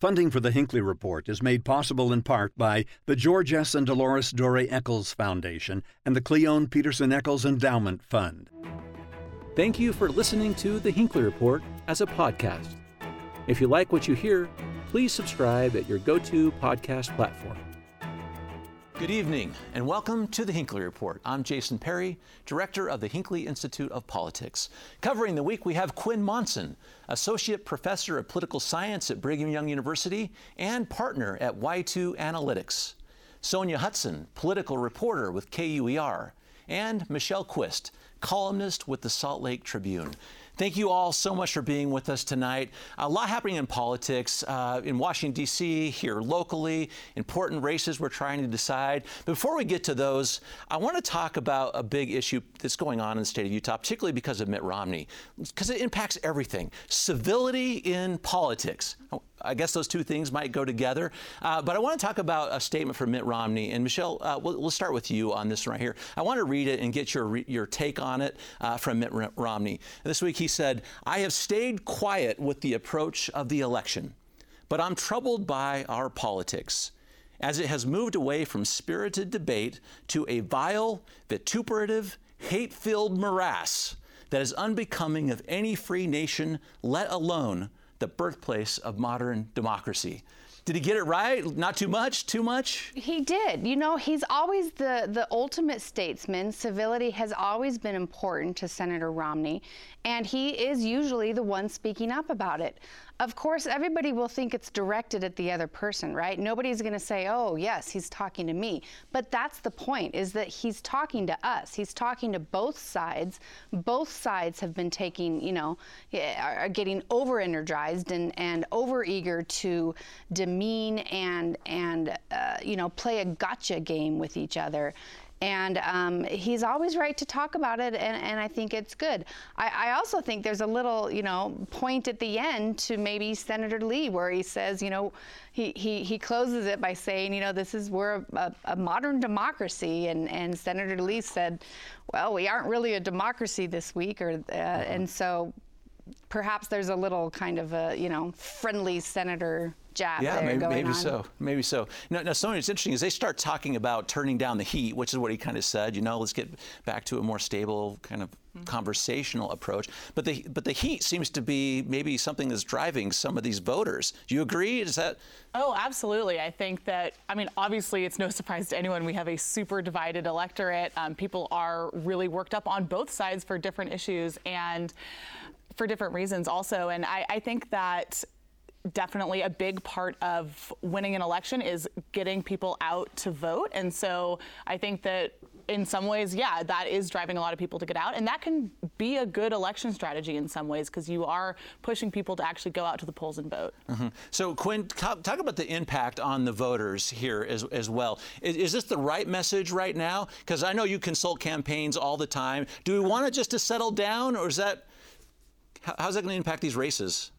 Funding for the Hinckley Report is made possible in part by the George S. and Dolores Doré Eccles Foundation and the Cleone Peterson Eccles Endowment Fund. Thank you for listening to the Hinckley Report as a podcast. If you like what you hear, please subscribe at your go to podcast platform. Good evening, and welcome to the Hinckley Report. I'm Jason Perry, director of the Hinckley Institute of Politics. Covering the week, we have Quin Monson, associate professor of political science at Brigham Young University and partner at Y2 Analytics. Sonja Hutson, political reporter with KUER, and Michelle Quist, columnist with the Salt Lake Tribune. Thank you all so much for being with us tonight. A lot happening in politics uh, in Washington, D.C., here locally, important races we're trying to decide. Before we get to those, I want to talk about a big issue that's going on in the state of Utah, particularly because of Mitt Romney, because it impacts everything. Civility in politics. I guess those two things might go together. Uh, but I want to talk about a statement from Mitt Romney. And Michelle, uh, we'll, we'll, start with you on this right here. I want to read it and get your, your take on it uh, from Mitt Romney. This week he said, I have stayed quiet with the approach of the election, but I'm troubled by our politics as it has moved away from spirited debate to a vile, vituperative, hate filled morass that is unbecoming of any free nation, let alone the birthplace of modern democracy. Did he get it right? Not too much? Too much? He did. You know, he's always the, the ultimate statesman. Civility has always been important to Senator Romney, and he is usually the one speaking up about it of course, everybody will think it's directed at the other person, right? Nobody's going to say, oh, yes, he's talking to me. But that's the point, is that he's talking to us. He's talking to both sides. Both sides have been taking, you know, eh, are getting over energized and, and over eager to demean and, and uh, you know, play a gotcha game with each other. And um, he's always right to talk about it, and, and I think it's good. I, I, also think there's a little, you know, point at the end to maybe Senator Lee where he says, you know, he, he, he closes it by saying, you know, this is we're a, a modern democracy, and, and Senator Lee said, well, we aren't really a democracy this week, or uh, and so perhaps there's a little kind of a you know friendly senator jab yeah, maybe, maybe so. Maybe so. Now, now, something that's interesting is they start talking about turning down the heat, which is what he kind of said. You know, let's get back to a more stable kind of mm-hmm. conversational approach. But the but the heat seems to be maybe something that's driving some of these voters. Do you agree? Is that? Oh, absolutely. I think that. I mean, obviously, it's no surprise to anyone. We have a super divided electorate. Um, people are really worked up on both sides for different issues and for different reasons also. And I, I think that definitely a big part of winning an election is getting people out to vote. And so I think that in some ways, yeah, that is driving a lot of people to get out. And that can be a good election strategy in some ways because you are pushing people to actually go out to the polls and vote. Mm-hmm. So, Quin, talk about the impact on the voters here as, as well. Is, is this the right message right now? Because I know you consult campaigns all the time. Do we want it just to settle down, or is that How's that going to impact these races?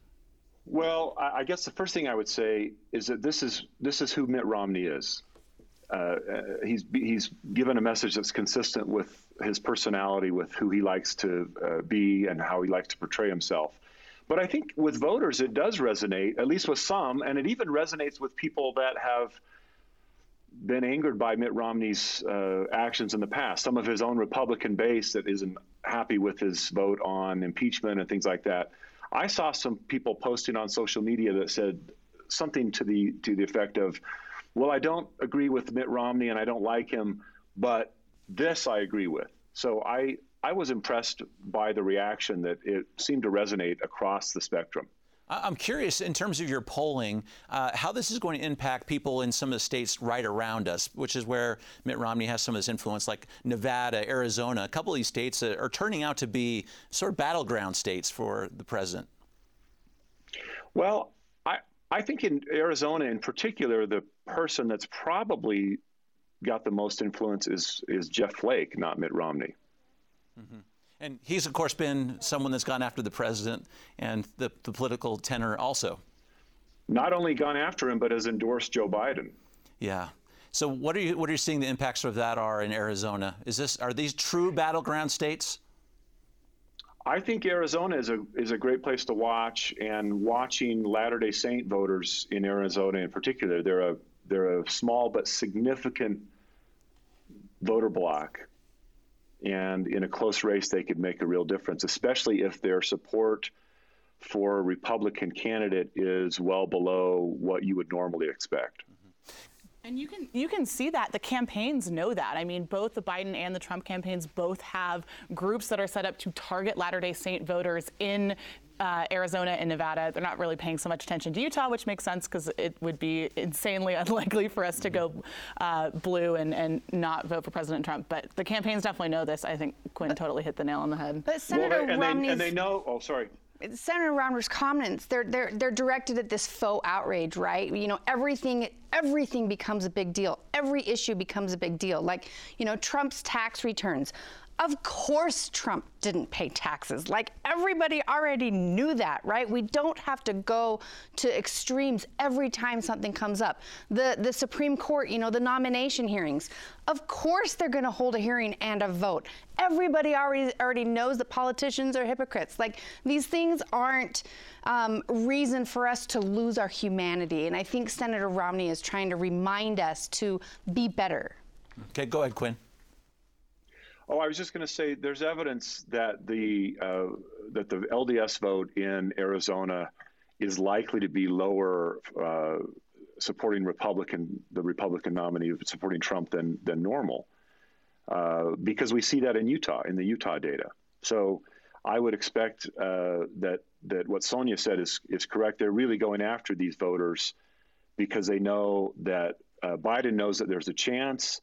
Well, I guess the first thing I would say is that this is this is who Mitt Romney is. Uh, uh, he's he's given a message that's consistent with his personality, with who he likes to uh, be, and how he likes to portray himself. But I think with voters, it does resonate, at least with some, and it even resonates with people that have been angered by Mitt Romney's uh, actions in the past. Some of his own Republican base that isn't happy with his vote on impeachment and things like that. I saw some people posting on social media that said something to the to the effect of, "Well, I don't agree with Mitt Romney and I don't like him, but this I agree with." So I I was impressed by the reaction that it seemed to resonate across the spectrum. I'm curious, in terms of your polling, uh, how this is going to impact people in some of the states right around us, which is where Mitt Romney has some of his influence, like Nevada, Arizona. A couple of these states are turning out to be sort of battleground states for the president. Well, I, I think in Arizona in particular, the person that's probably got the most influence is, is Jeff Flake, not Mitt Romney. Mm-hmm. And he's, of course, been someone that's gone after the president and the, the political tenor also. Not only gone after him, but has endorsed Joe Biden. Yeah. So what are you what are you seeing the impacts of that are in Arizona? Is this are these true battleground states? I think Arizona is a is a great place to watch, and watching Latter Day Saint voters in Arizona in particular, they're a they're a small but significant voter block, and in a close race, they could make a real difference, especially if their support for a Republican candidate is well below what you would normally expect. Mm-hmm. And you can you can see that the campaigns know that. I mean, both the Biden and the Trump campaigns both have groups that are set up to target Latter-day Saint voters in uh, Arizona and Nevada. They're not really paying so much attention to Utah, which makes sense because it would be insanely unlikely for us to go uh, blue and, and not vote for President Trump. But the campaigns definitely know this. I think Quin totally hit the nail on the head. But Senator well, and, Romney's, they, and they know. Oh, sorry. Senator Romney's comments, they're, they're, they're directed at this faux outrage, right? You know, everything, everything becomes a big deal. Every issue becomes a big deal. Like, you know, Trump's tax returns. Of course, Trump didn't pay taxes. Like everybody already knew that, right? We don't have to go to extremes every time something comes up. The the Supreme Court, you know, the nomination hearings. Of course, they're going to hold a hearing and a vote. Everybody already already knows that politicians are hypocrites. Like these things aren't um, reason for us to lose our humanity. And I think Senator Romney is trying to remind us to be better. Okay, go ahead, Quin. Oh, I was just going to say there's evidence that the uh, that the LDS vote in Arizona is likely to be lower uh, supporting Republican the Republican nominee supporting Trump than than normal uh, because we see that in Utah in the Utah data. So I would expect uh, that that what Sonja said is is correct. They're really going after these voters because they know that uh, Biden knows that there's a chance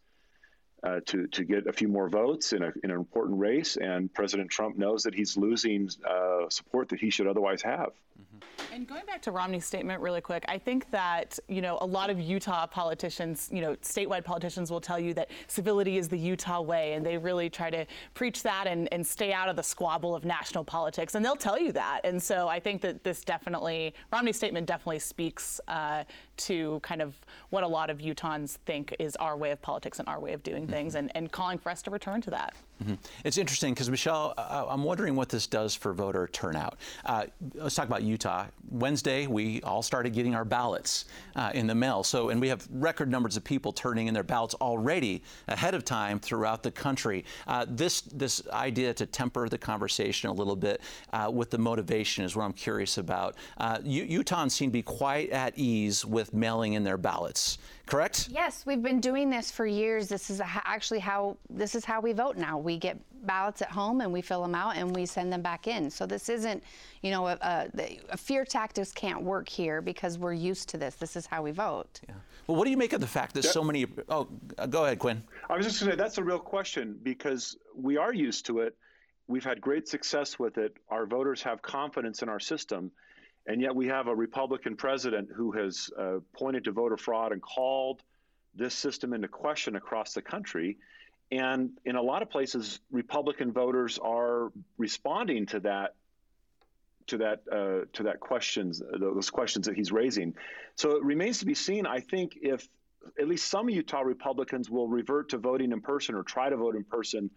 uh, to to get a few more votes in, a, in an important race, and President Trump knows that he's losing uh, support that he should otherwise have. Mm-hmm. And going back to Romney's statement really quick, I think that you know a lot of Utah politicians, you know, statewide politicians will tell you that civility is the Utah way, and they really try to preach that and, and stay out of the squabble of national politics, and they'll tell you that. And so I think that this definitely Romney's statement definitely speaks uh, to kind of what a lot of Utahns think is our way of politics and our way of doing mm-hmm. things, and, and calling for us to return to that. Mm-hmm. It's interesting because Michelle, I'm wondering what this does for voter turnout. Uh, let's talk about Utah. Wednesday, we all started getting our ballots uh, in the mail. So, and we have record numbers of people turning in their ballots already ahead of time throughout the country. Uh, this this idea to temper the conversation a little bit uh, with the motivation is what I'm curious about. Uh, Utahns seem to be quite at ease with mailing in their ballots correct? Yes, we've been doing this for years. This is actually how this is how we vote now. We get ballots at home and we fill them out and we send them back in. So this isn't, you know, a, a, a fear tactics can't work here because we're used to this. This is how we vote. Yeah. Well, what do you make of the fact that so many? Oh, go ahead, Quin. I was just going to say that's a real question because we are used to it. We've had great success with it. Our voters have confidence in our system. And yet we have a Republican president who has uh, pointed to voter fraud and called this system into question across the country. And in a lot of places, Republican voters are responding to that to that uh, to that questions those questions that he's raising. So it remains to be seen. I think if at least some Utah Republicans will revert to voting in person or try to vote in person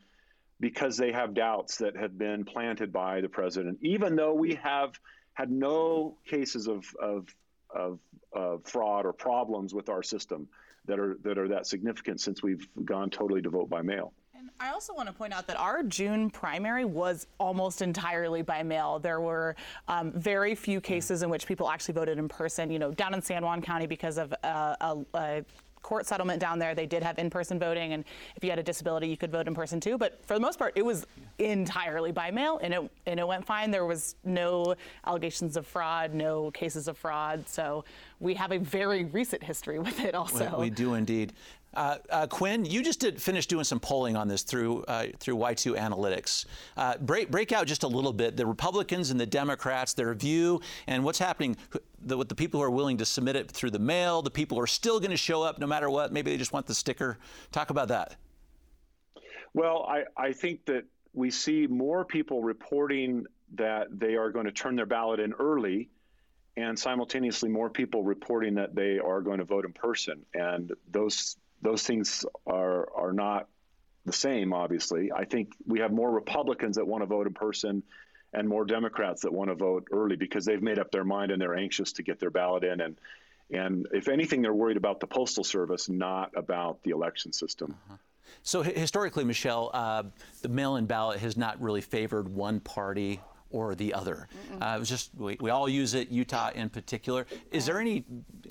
because they have doubts that have been planted by the president, even though we have had no cases of, of, of, of fraud or problems with our system that are that are that significant since we've gone totally to vote by mail. And I also want to point out that our June primary was almost entirely by mail. There were um, very few cases in which people actually voted in person. You know, down in San Juan County because of uh, a, a court settlement down there. They did have in-person voting, and if you had a disability, you could vote in person too. But for the most part, it was entirely by mail, and it and it went fine. There was no allegations of fraud, no cases of fraud. So we have a very recent history with it. Also, we, we do indeed. Uh, uh, Quin, you just did doing some polling on this through uh, through Y2 Analytics. Uh, break break out just a little bit the Republicans and the Democrats, their view, and what's happening the, with the people who are willing to submit it through the mail, the people who are still going to show up no matter what. Maybe they just want the sticker. Talk about that. Well, I, I think that we see more people reporting that they are going to turn their ballot in early and simultaneously more people reporting that they are going to vote in person and those those things are are not the same obviously i think we have more republicans that want to vote in person and more Democrats that want to vote early because they've made up their mind and they're anxious to get their ballot in. And and if anything, they're worried about the postal service, not about the election system. Uh-huh. So historically, Michelle, uh, the mail-in ballot has not really favored one party or the other. Uh, it was just we, we, all use it, Utah in particular. Is there any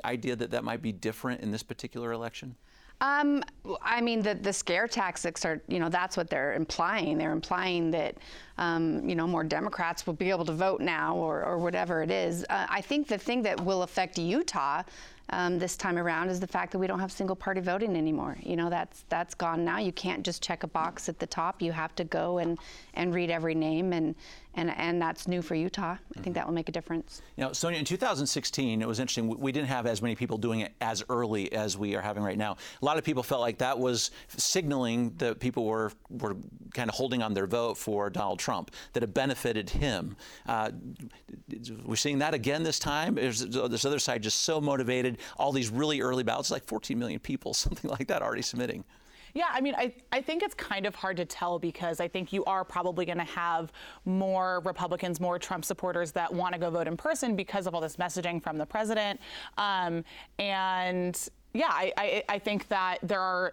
idea that that might be different in this particular election? Um, I mean, the, the scare tactics are, you know, that's what they're implying. They're implying that, um, you know, more Democrats will be able to vote now or, or whatever it is. Uh, I think the thing that will affect Utah um, this time around is the fact that we don't have single party voting anymore. You know, that's that's gone now. You can't just check a box at the top. You have to go and, and read every name and, and and that's new for Utah. I think that will make a difference. You know, Sonja, in 2016, it was interesting. We didn't have as many people doing it as early as we are having right now. A lot of people felt like that was signaling that people were were kind of holding on their vote for Donald Trump, that it benefited him. Uh, we're seeing that again this time. There's this other side just so motivated. All these really early ballots, like 14 million people, something like that, already submitting. Yeah, I mean, I, I think it's kind of hard to tell because I think you are probably going to have more Republicans, more Trump supporters that want to go vote in person because of all this messaging from the president. Um, and yeah, I, I, I think that there are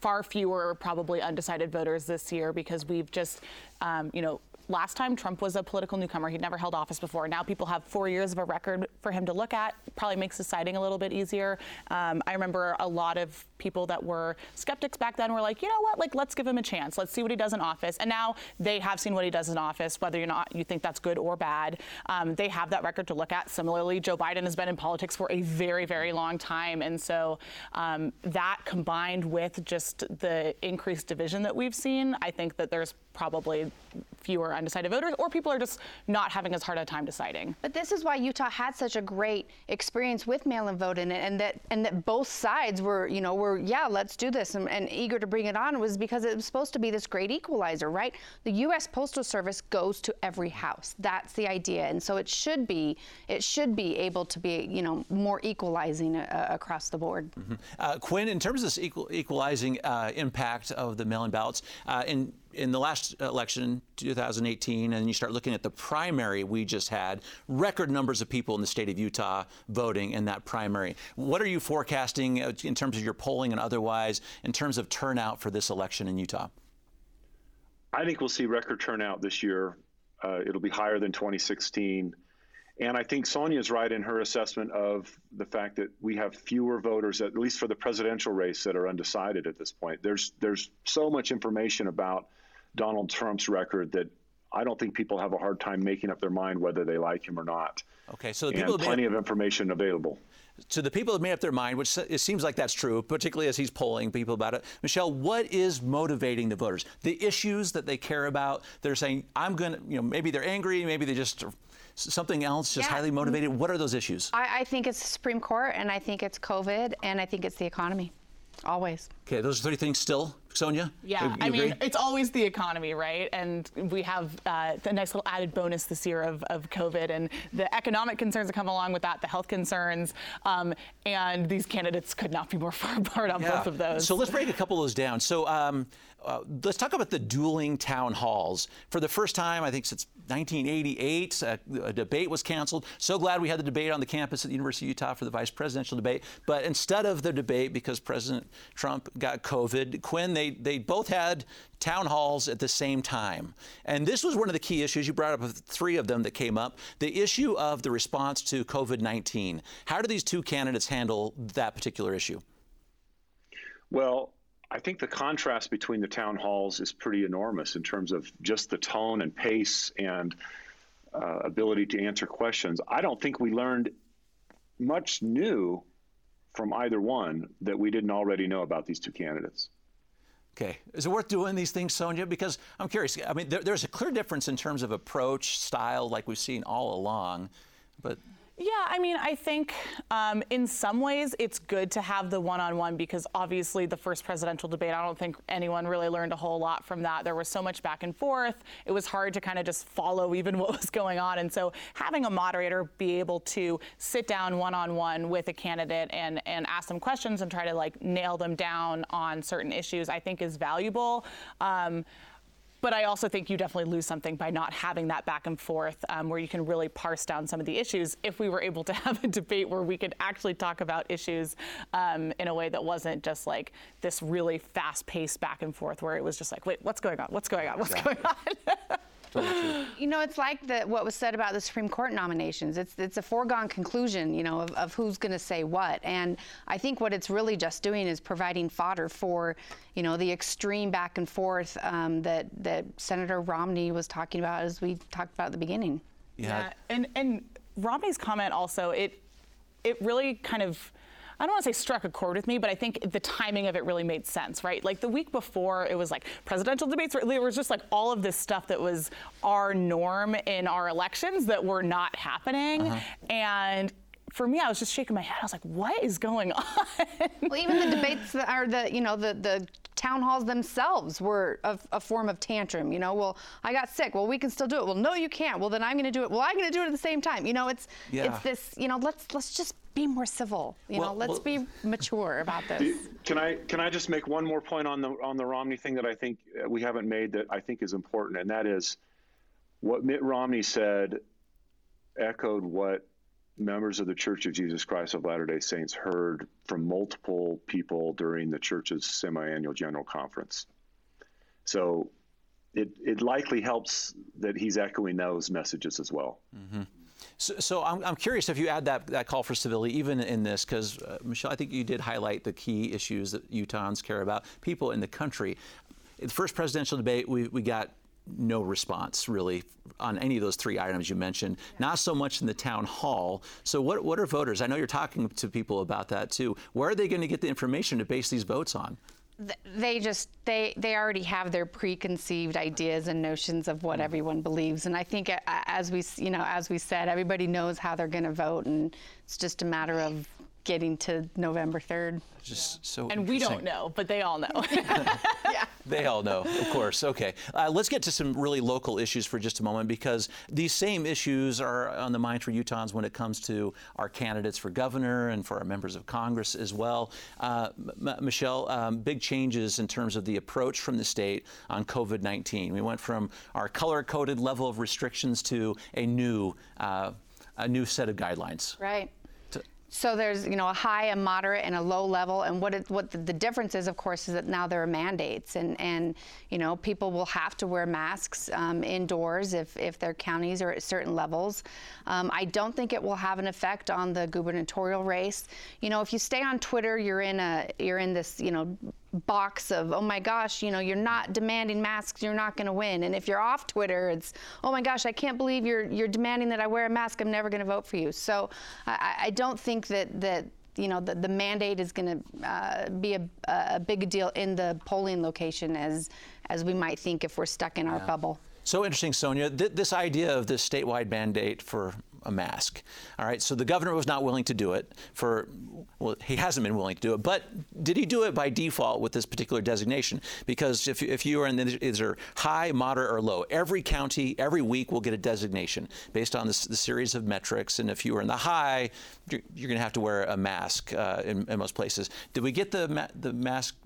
far fewer probably undecided voters this year because we've just, um, you know, last time Trump was a political newcomer. He'd never held office before. Now people have four years of a record for him to look at. Probably makes deciding a little bit easier. Um, I remember a lot of people that were skeptics back then were like, you know what, like let's give him a chance. Let's see what he does in office. And now they have seen what he does in office, whether or not you think that's good or bad. Um, they have that record to look at. Similarly, Joe Biden has been in politics for a very, very long time, and so um, that combined with just the increased division that we've seen, I think that there's probably fewer undecided voters, or people are just not having as hard a time deciding. But this is why Utah had such a great experience with mail-in voting, and that and that both sides were, you know, were yeah, let's do this, and, and eager to bring it on was because it was supposed to be this great equalizer, right? The U.S. Postal Service goes to every house. That's the idea, and so it should be it should be able to be, you know, more equalizing uh, across the board. Mm-hmm. Uh, Quin, in terms of this equal, equalizing uh, impact of the mail-in ballots, uh, in in the last election, 2018, and you start looking at the primary we just had, record numbers of people in the state of Utah voting in that primary. What are you forecasting uh, in terms of your polling and otherwise in terms of turnout for this election in Utah? I think we'll see record turnout this year. Uh, it'll be higher than 2016. And I think Sonja's right in her assessment of the fact that we have fewer voters, at least for the presidential race, that are undecided at this point. There's there's so much information about Donald Trump's record that I don't think people have a hard time making up their mind whether they like him or not. Okay, so the people and plenty of information available. To the people have made up their mind, which it seems like that's true, particularly as he's polling people about it. Michelle, what is motivating the voters? The issues that they care about. They're saying, "I'm going to," you know, maybe they're angry, maybe they just something else, just yeah. highly motivated. What are those issues? I, I think it's the Supreme Court, and I think it's COVID, and I think it's the economy. Always. Okay, those three things still, Sonja? Yeah, you, you I agree? mean, it's always the economy, right? And we have uh, the nice little added bonus this year of, of COVID and the economic concerns that come along with that, the health concerns, um, and these candidates could not be more far apart on yeah. both of those. So let's break a couple of those down. So um, uh, let's talk about the dueling town halls. For the first time, I think since 1988, uh, a debate was canceled. So glad we had the debate on the campus at the University of Utah for the vice presidential debate. But instead of the debate, because President Trump got COVID, Quin, they, they both had town halls at the same time. And this was one of the key issues. You brought up three of them that came up. The issue of the response to COVID 19. How do these two candidates handle that particular issue? Well, I think the contrast between the town halls is pretty enormous in terms of just the tone and pace and uh, ability to answer questions. I don't think we learned much new from either one that we didn't already know about these two candidates. Okay. Is it worth doing these things, Sonja? Because I'm curious. I mean, there, there's a clear difference in terms of approach, style, like we've seen all along. But yeah, I mean, I think um, in some ways it's good to have the one on one because obviously the first presidential debate, I don't think anyone really learned a whole lot from that. There was so much back and forth. It was hard to kind of just follow even what was going on. And so having a moderator be able to sit down one on one with a candidate and, and ask them questions and try to like nail them down on certain issues, I think is valuable. Um, but I also think you definitely lose something by not having that back and forth um, where you can really parse down some of the issues. If we were able to have a debate where we could actually talk about issues um, in a way that wasn't just like this really fast-paced back and forth, where it was just like, wait, what's going on? What's going on? What's going on? You know, it's like the, what was said about the Supreme Court nominations. It's it's a foregone conclusion, you know, of, of who's going to say what. And I think what it's really just doing is providing fodder for, you know, the extreme back and forth um, that that Senator Romney was talking about, as we talked about at the beginning. Yeah, yeah. and and Romney's comment also it it really kind of I don't want to say struck a chord with me, but I think the timing of it really made sense, right? Like the week before, it was like presidential debates. There was just like all of this stuff that was our norm in our elections that were not happening. Uh-huh. And for me, I was just shaking my head. I was like, "What is going on?" well, even the debates that are the you know the the town halls themselves were a, a, form of tantrum. You know, well, I got sick. Well, we can still do it. Well, no, you can't. Well, then I'm going to do it. Well, I'm going to do it at the same time. You know, it's yeah. it's this. You know, let's let's just be more civil. You well, know, let's well, be mature about this. Can I can I just make one more point on the on the Romney thing that I think uh, we haven't made that I think is important, and that is what Mitt Romney said echoed what members of the Church of Jesus Christ of Latter day Saints heard from multiple people during the church's semi-annual general conference. So it, it likely helps that he's echoing those messages as well. Mm-hmm. So, so I'm, I'm, curious if you add that, that call for civility even in this, because uh, Michelle, I think you did highlight the key issues that Utahns care about, people in the country. In the first presidential debate, we, we got no response really on any of those three items you mentioned. Yeah. Not so much in the town hall. So what what are voters? I know you're talking to people about that too. Where are they going to get the information to base these votes on? They just they they already have their preconceived ideas and notions of what mm. everyone believes, and I think as we you know as we said, everybody knows how they're going to vote, and it's just a matter of getting to November 3rd. Just so And we don't know, but they all know. yeah. They all know, of course. Okay. Uh, let's get to some really local issues for just a moment because these same issues are on the mind for Utahns when it comes to our candidates for governor and for our members of Congress as well. Uh, M- Michelle, um, big changes in terms of the approach from the state on COVID 19. We went from our color coded level of restrictions to a new, uh, a new set of guidelines. Right. So there's, you know, a high, a moderate, and a low level. And what it, what the, the, difference is, of course, is that now there are mandates, and and you know, people will have to wear masks um, indoors if if their counties are at certain levels. Um, I don't think it will have an effect on the gubernatorial race. You know, if you stay on Twitter, you're in a you're in this, you know, box of oh my gosh you know you're not demanding masks you're not going to win and if you're off twitter it's oh my gosh i can't believe you're you're demanding that i wear a mask i'm never going to vote for you so i, I don't think that that you know the, the mandate is going to uh, be a, a big deal in the polling location as as we might think if we're stuck in our yeah. bubble so interesting, Sonja. Th- this idea of this statewide mandate for a mask. All right, so the governor was not willing to do it for, well, he hasn't been willing to do it, but did he do it by default with this particular designation? Because if, if you are in the, either high, moderate, or low, every county, every week will get a designation based on this, the series of metrics. And if you are in the high, you're, you're going to have to wear a mask uh, in, in, most places. Did we get the, ma- the mask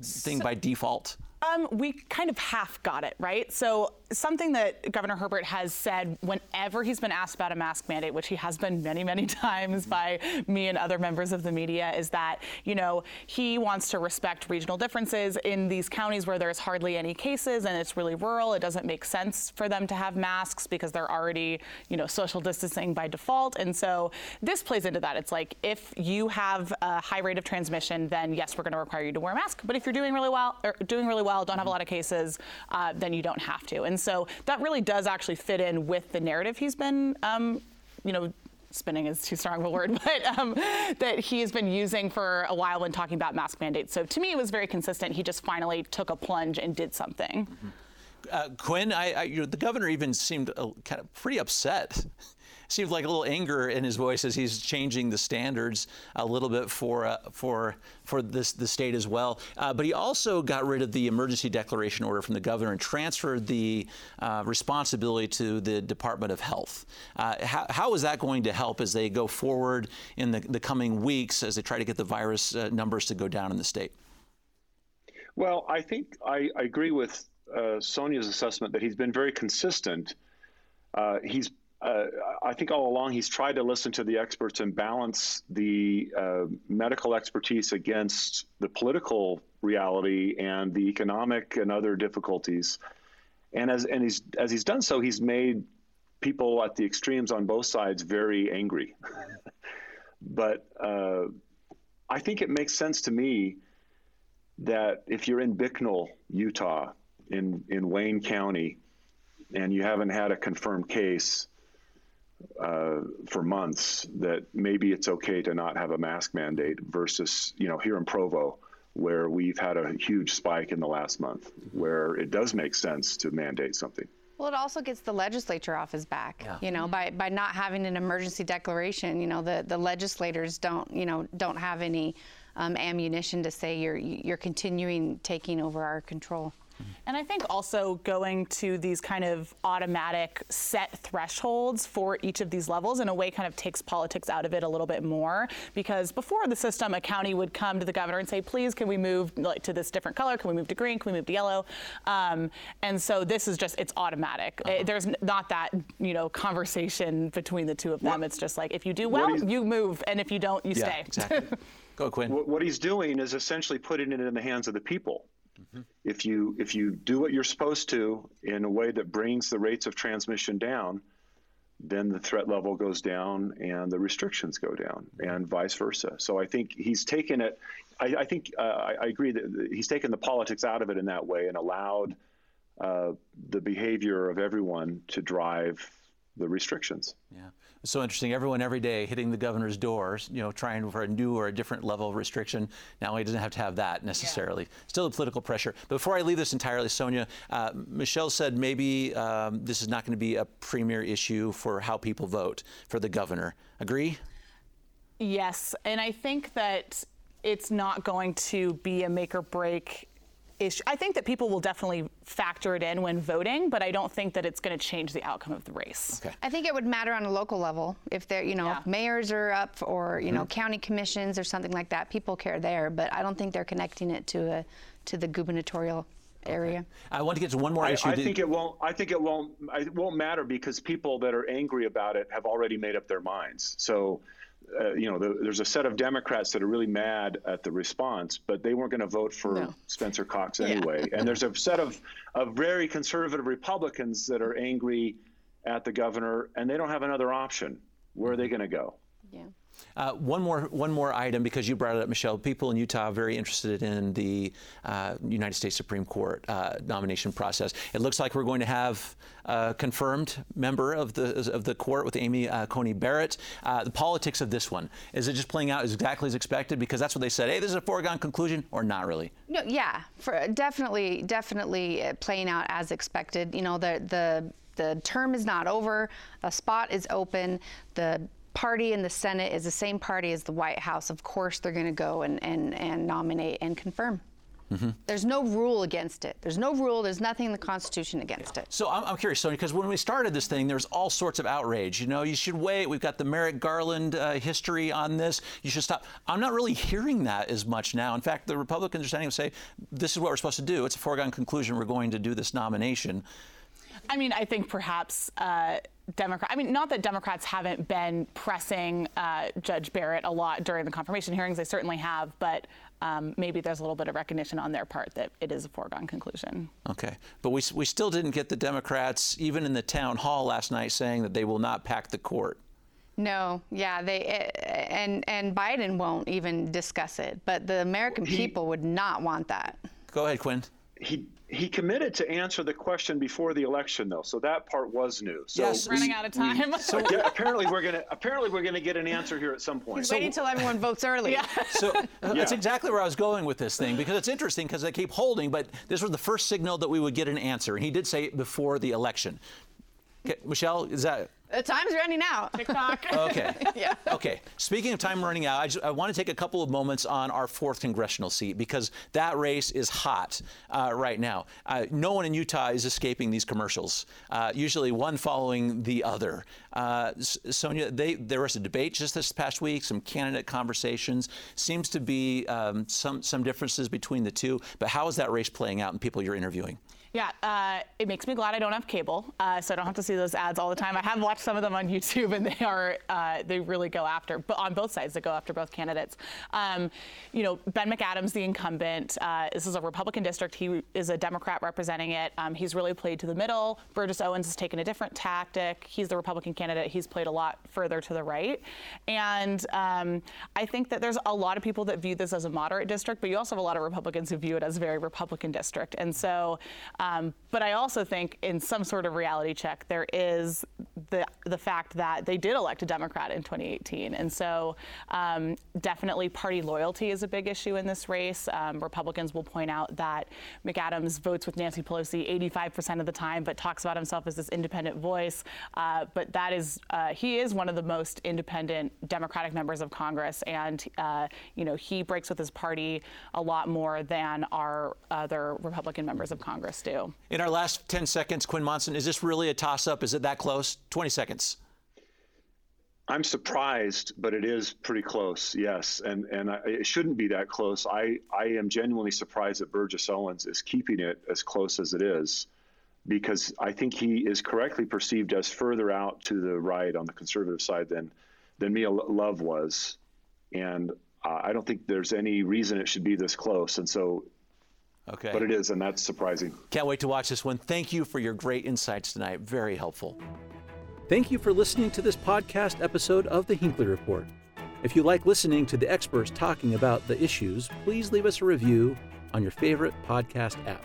thing so, by default? Um, we kind of half got it, right? So something that Governor Herbert has said whenever he's been asked about a mask mandate, which he has been many, many times by me and other members of the media, is that, you know, he wants to respect regional differences in these counties where there's hardly any cases and it's really rural. It doesn't make sense for them to have masks because they're already, you know, social distancing by default. And so this plays into that. It's like if you have a high rate of transmission, then yes, we're going to require you to wear a mask. But if you're doing really well, or doing really well, don't have a lot of cases, uh, then you don't have to. And so that really does actually fit in with the narrative he's been, um, you know, spinning is too strong of a word, but um, that he has been using for a while when talking about mask mandates. So to me, it was very consistent. He just finally took a plunge and did something. Mm-hmm. Uh, Quin, I, I, you know, the governor even seemed uh, kind of pretty upset seems like a little anger in his voice as he's changing the standards a little bit for uh, for for this the state as well. Uh, but he also got rid of the emergency declaration order from the governor and transferred the uh, responsibility to the Department of Health. Uh, how, how is that going to help as they go forward in the, the coming weeks as they try to get the virus uh, numbers to go down in the state? Well, I think I, I agree with uh, Sonja's assessment that he's been very consistent. He's, uh, I think, all along he's tried to listen to the experts and balance the uh, medical expertise against the political reality and the economic and other difficulties. And as and he's as he's done so, he's made people at the extremes on both sides very angry. but uh, I think it makes sense to me that if you're in Bicknell, Utah, in in Wayne County, and you haven't had a confirmed case uh, for months, that maybe it's okay to not have a mask mandate versus you know here in Provo, where we've had a huge spike in the last month, where it does make sense to mandate something. Well, it also gets the legislature off his back. Yeah. You know, by, by not having an emergency declaration, you know, the, the legislators don't, you know, don't have any um, ammunition to say you're you're continuing taking over our control. And I think also going to these kind of automatic set thresholds for each of these levels in a way kind of takes politics out of it a little bit more because before the system, a county would come to the governor and say, please, can we move like, to this different color? Can we move to green? Can we move to yellow? Um, and so this is just, it's automatic. Uh-huh. It, there's not that, you know, conversation between the two of them. What? It's just like, if you do well, you move. And if you don't, you yeah, stay. Exactly. Go, Quin. What he's doing is essentially putting it in the hands of the people. Mm-hmm. If you if you do what you're supposed to in a way that brings the rates of transmission down, then the threat level goes down and the restrictions go down, and vice versa. So I think he's taken it. I, I think uh, I, I, agree that he's taken the politics out of it in that way and allowed uh, the behavior of everyone to drive the restrictions. Yeah. It's so interesting. Everyone every day hitting the governor's doors, you know, trying for a new or a different level of restriction. Now he doesn't have to have that necessarily. Yeah. Still a political pressure. But before I leave this entirely, Sonja, uh, Michelle said maybe um, this is not going to be a premier issue for how people vote for the governor. Agree? Yes. And I think that it's not going to be a make or break issue. I think that people will definitely factor it in when voting, but I don't think that it's going to change the outcome of the race. Okay. I think it would matter on a local level if they're, you know, yeah. mayors are up or you mm-hmm. know county commissions or something like that. People care there, but I don't think they're connecting it to a to the gubernatorial area. Okay. I want to get to one more I, issue. I think it won't. I think it won't. It won't matter because people that are angry about it have already made up their minds. So uh, you know, the, there's a set of Democrats that are really mad at the response, but they weren't going to vote for no. Spencer Cox anyway. Yeah. and there's a set of, of very conservative Republicans that are angry at the governor, and they don't have another option. Where are they mm-hmm. going to go? Yeah. Uh, one more one more item because you brought it up, Michelle. People in Utah are very interested in the uh, United States Supreme Court uh, nomination process. It looks like we're going to have a confirmed member of the of the court with Amy uh, Coney Barrett. Uh, the politics of this one is it just playing out exactly as expected? Because that's what they said. Hey, this is a foregone conclusion, or not really? No, yeah, for, definitely, definitely playing out as expected. You know, the the the term is not over. A spot is open. The party in the Senate is the same party as the White House, of course they're going to go and, and, and nominate and confirm. Mm-hmm. There's no rule against it. There's no rule. There's nothing in the Constitution against it. So I'm, I'm curious, Sonja, because when we started this thing, there was all sorts of outrage. You know, you should wait. We've got the Merrick Garland uh, history on this. You should stop. I'm not really hearing that as much now. In fact, the Republicans are standing up and say, this is what we're supposed to do. It's a foregone conclusion. We're going to do this nomination. I mean, I think perhaps. Uh, Democrat. I mean, not that Democrats haven't been pressing uh, Judge Barrett a lot during the confirmation hearings. They certainly have, but um, maybe there's a little bit of recognition on their part that it is a foregone conclusion. Okay, but we we still didn't get the Democrats, even in the town hall last night, saying that they will not pack the court. No, yeah, they and and Biden won't even discuss it, but the American people would not want that. Go ahead, Quin. He he committed to answer the question before the election, though, so that part was new. So yes, running out of time. We, so yeah, apparently we're gonna apparently we're gonna get an answer here at some point. He's so, waiting until everyone votes early. Yeah. So uh, yeah. that's exactly where I was going with this thing because it's interesting because they keep holding, but this was the first signal that we would get an answer, and he did say it before the election. Okay, Michelle, is that the time's running out. TikTok. Okay. yeah. Okay. Speaking of time running out, I, just, I, want to take a couple of moments on our fourth congressional seat because that race is hot uh, right now. Uh, no one in Utah is escaping these commercials. Uh, usually one following the other. Uh, Sonja, they, there was a debate just this past week. Some candidate conversations. Seems to be um, some some differences between the two. But how is that race playing out in people you're interviewing? Yeah, uh, it makes me glad I don't have cable, uh, so I don't have to see those ads all the time. I have watched some of them on YouTube, and they are uh, they really go after, but on both sides, they go after both candidates. Um, you know, Ben McAdams, the incumbent, uh, this is a Republican district. He is a Democrat representing it. Um, he's really played to the middle. Burgess Owens has taken a different tactic. He's the Republican candidate. He's played a lot further to the right, and um, I think that there's a lot of people that view this as a moderate district, but you also have a lot of Republicans who view it as a very Republican district, and so. Um, but I also think, in some sort of reality check, there is the the fact that they did elect a Democrat in 2018, and so um, definitely party loyalty is a big issue in this race. Um, Republicans will point out that McAdams votes with Nancy Pelosi 85% of the time, but talks about himself as this independent voice. Uh, but that is uh, he is one of the most independent Democratic members of Congress, and uh, you know he breaks with his party a lot more than our other Republican members of Congress do. In our last 10 seconds, Quin Monson, is this really a toss up? Is it that close? 20 seconds. I'm surprised, but it is pretty close. Yes, and and I, it shouldn't be that close. I I am genuinely surprised that Burgess Owens is keeping it as close as it is, because I think he is correctly perceived as further out to the right on the conservative side than than Mia Love was, and uh, I don't think there's any reason it should be this close. And so Okay. But it is, and that's surprising. Can't wait to watch this one. Thank you for your great insights tonight. Very helpful. Thank you for listening to this podcast episode of the Hinckley Report. If you like listening to the experts talking about the issues, please leave us a review on your favorite podcast app.